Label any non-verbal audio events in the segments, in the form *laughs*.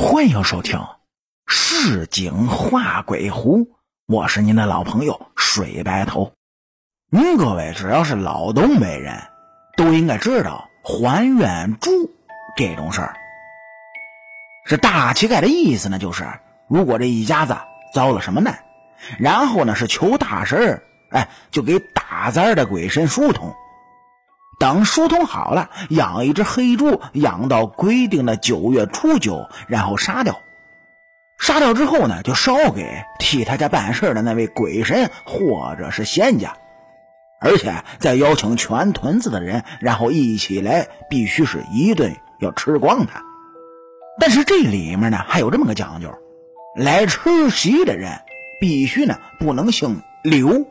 欢迎收听《市井画鬼狐》，我是您的老朋友水白头。您各位只要是老东北人，都应该知道还愿猪这种事儿。这大乞丐的意思呢，就是如果这一家子遭了什么难，然后呢是求大神儿，哎，就给打灾的鬼神疏通。等疏通好了，养一只黑猪，养到规定的九月初九，然后杀掉。杀掉之后呢，就烧给替他家办事的那位鬼神或者是仙家，而且再邀请全屯子的人，然后一起来，必须是一顿要吃光它。但是这里面呢，还有这么个讲究：来吃席的人必须呢不能姓刘。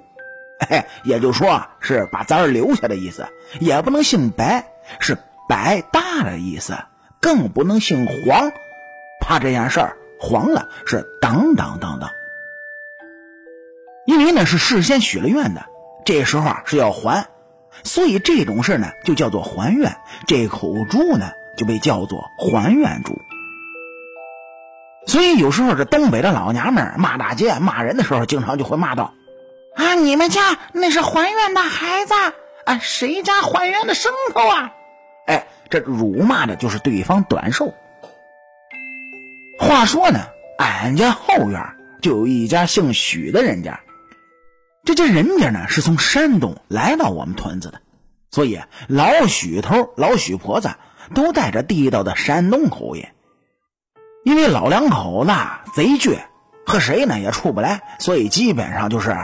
*laughs* 哎，也就说是把咱儿留下的意思，也不能姓白，是白大的意思，更不能姓黄，怕这件事儿黄了是等等等等。因为呢是事先许了愿的，这时候啊是要还，所以这种事呢就叫做还愿。这口猪呢就被叫做还愿猪。所以有时候这东北的老娘们骂大街骂人的时候，经常就会骂道。啊！你们家那是还愿的孩子啊？谁家还愿的牲口啊？哎，这辱骂的就是对方短寿。话说呢，俺家后院就有一家姓许的人家，这家人家呢是从山东来到我们屯子的，所以老许头、老许婆子都带着地道的山东口音。因为老两口子贼倔，和谁呢也处不来，所以基本上就是。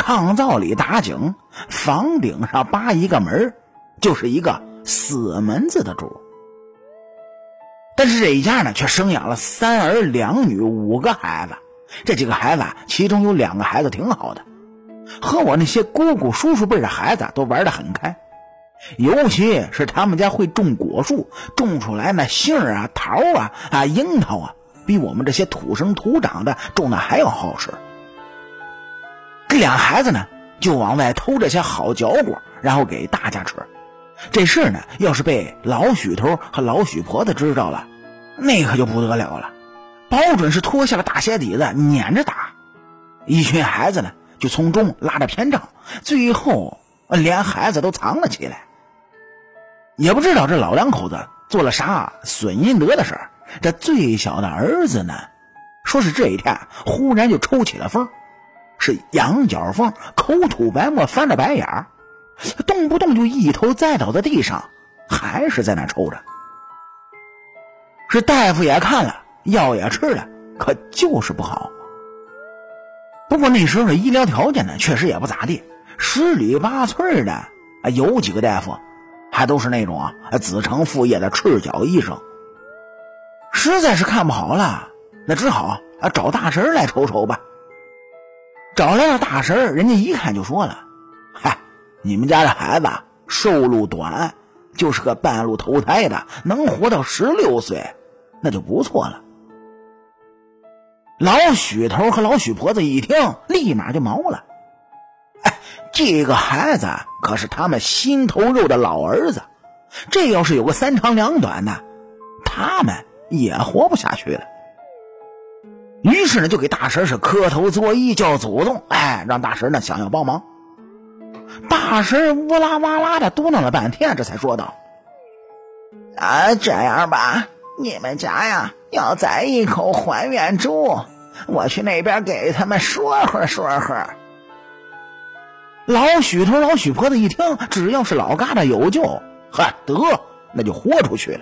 炕灶里打井，房顶上扒一个门就是一个死门子的主。但是这一家呢，却生养了三儿两女五个孩子。这几个孩子，其中有两个孩子挺好的，和我那些姑姑叔叔辈的孩子都玩得很开。尤其是他们家会种果树，种出来那杏啊、桃啊、啊樱桃啊，比我们这些土生土长的种的还要好吃。俩孩子呢，就往外偷这些好嚼果，然后给大家吃。这事呢，要是被老许头和老许婆子知道了，那可就不得了了，保准是脱下了大鞋底子撵着打。一群孩子呢，就从中拉着偏账，最后连孩子都藏了起来。也不知道这老两口子做了啥损阴德的事儿。这最小的儿子呢，说是这一天忽然就抽起了风。是羊角风，口吐白沫，翻着白眼儿，动不动就一头栽倒在地上，还是在那抽着。是大夫也看了，药也吃了，可就是不好。不过那时候的医疗条件呢，确实也不咋地，十里八村的啊，有几个大夫，还都是那种啊子承父业的赤脚医生。实在是看不好了，那只好啊找大神来瞅瞅吧。找来了大神人家一看就说了：“嗨，你们家的孩子寿路短，就是个半路投胎的，能活到十六岁，那就不错了。”老许头和老许婆子一听，立马就毛了：“哎，这个孩子可是他们心头肉的老儿子，这要是有个三长两短的，他们也活不下去了。”于是呢，就给大神是磕头作揖，叫祖宗，哎，让大神呢想要帮忙。大神呜啦哇啦的嘟囔了半天，这才说道：“啊，这样吧，你们家呀要宰一口还愿猪，我去那边给他们说和说和。”老许头、老许婆子一听，只要是老疙瘩有救，呵，得，那就豁出去了。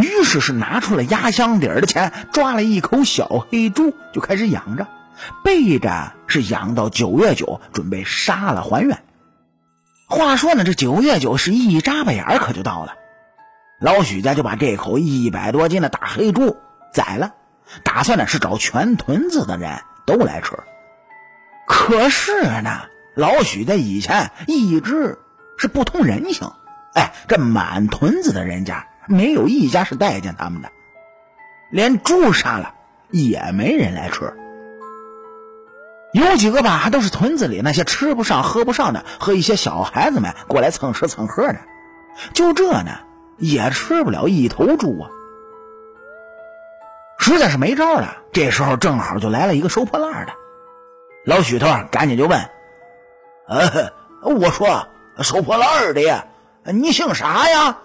于是是拿出了压箱底儿的钱，抓了一口小黑猪，就开始养着，备着是养到九月九，准备杀了还愿。话说呢，这九月九是一眨巴眼儿，可就到了。老许家就把这口一百多斤的大黑猪宰了，打算呢是找全屯子的人都来吃。可是呢，老许家以前一直是不通人性，哎，这满屯子的人家。没有一家是待见他们的，连猪杀了也没人来吃。有几个吧，还都是屯子里那些吃不上、喝不上的，和一些小孩子们过来蹭吃蹭喝的。就这呢，也吃不了一头猪啊。实在是没招了。这时候正好就来了一个收破烂的，老许头赶紧就问：“呃，我说收破烂的呀，你姓啥呀？”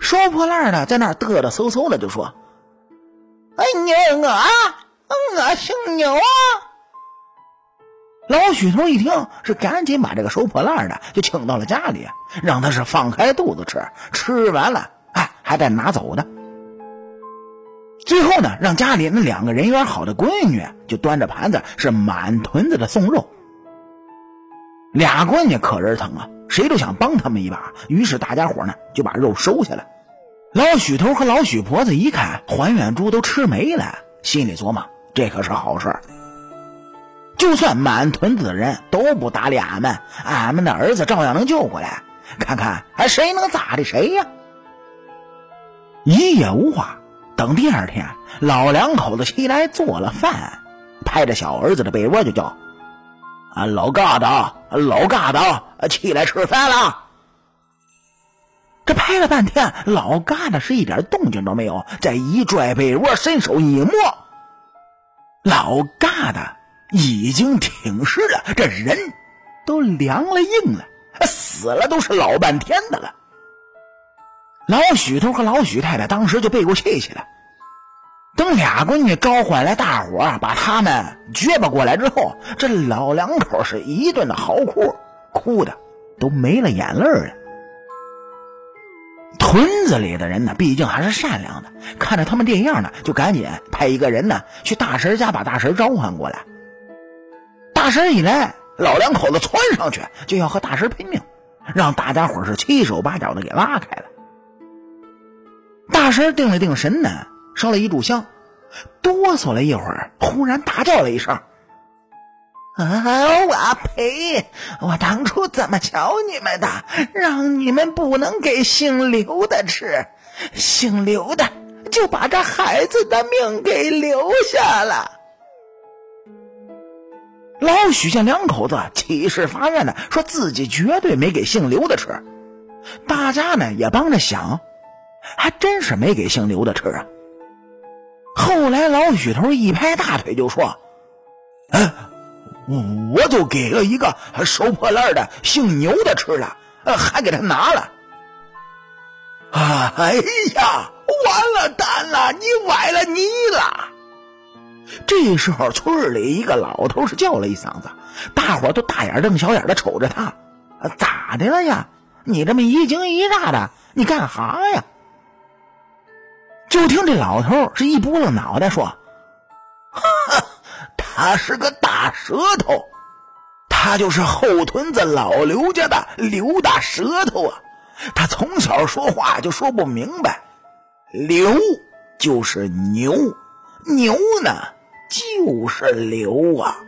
收破烂的在那嘚嘚嗖嗖的就说：“哎，你我，我姓牛啊。”老许头一听，是赶紧把这个收破烂的就请到了家里，让他是放开肚子吃，吃完了，哎，还得拿走的。最后呢，让家里那两个人缘好的闺女就端着盘子，是满屯子的送肉。俩闺女可人疼啊，谁都想帮他们一把，于是大家伙呢就把肉收下来。老许头和老许婆子一看还愿猪都吃没了，心里琢磨：这可是好事。就算满屯子的人都不搭理俺们，俺们的儿子照样能救过来。看看还谁能咋的谁呀？一夜无话。等第二天，老两口子起来做了饭，拍着小儿子的被窝就叫：“啊，老疙瘩，老疙瘩，起来吃饭了。”这拍了半天，老疙瘩是一点动静都没有，再一拽被窝，伸手一摸，老疙瘩。已经挺尸了，这人都凉了硬了，死了都是老半天的了。老许头和老许太太当时就背过气去了。等俩闺女召唤来大伙把他们撅巴过来之后，这老两口是一顿的嚎哭，哭的都没了眼泪了。屯子里的人呢，毕竟还是善良的，看着他们这样呢，就赶紧派一个人呢去大婶家把大婶召唤过来。大婶一来，老两口子窜上去就要和大婶拼命，让大家伙是七手八脚的给拉开了。大婶定了定神呢，烧了一炷香，哆嗦了一会儿，忽然大叫了一声：“啊！我呸！我当初怎么瞧你们的，让你们不能给姓刘的吃，姓刘的就把这孩子的命给留下了。”老许家两口子起誓发愿的，说自己绝对没给姓刘的吃。大家呢也帮着想，还真是没给姓刘的吃啊。后来老许头一拍大腿就说：“哎，我就给了一个收破烂的姓牛的吃了，还给他拿了。”哎呀，完了蛋了，你崴了泥了！这时候，村里一个老头是叫了一嗓子，大伙都大眼瞪小眼的瞅着他，咋的了呀？你这么一惊一乍的，你干哈呀？就听这老头是一拨了脑袋说：“哈 *laughs* 他是个大舌头，他就是后屯子老刘家的刘大舌头啊！他从小说话就说不明白，刘就是牛，牛呢？”就是刘啊！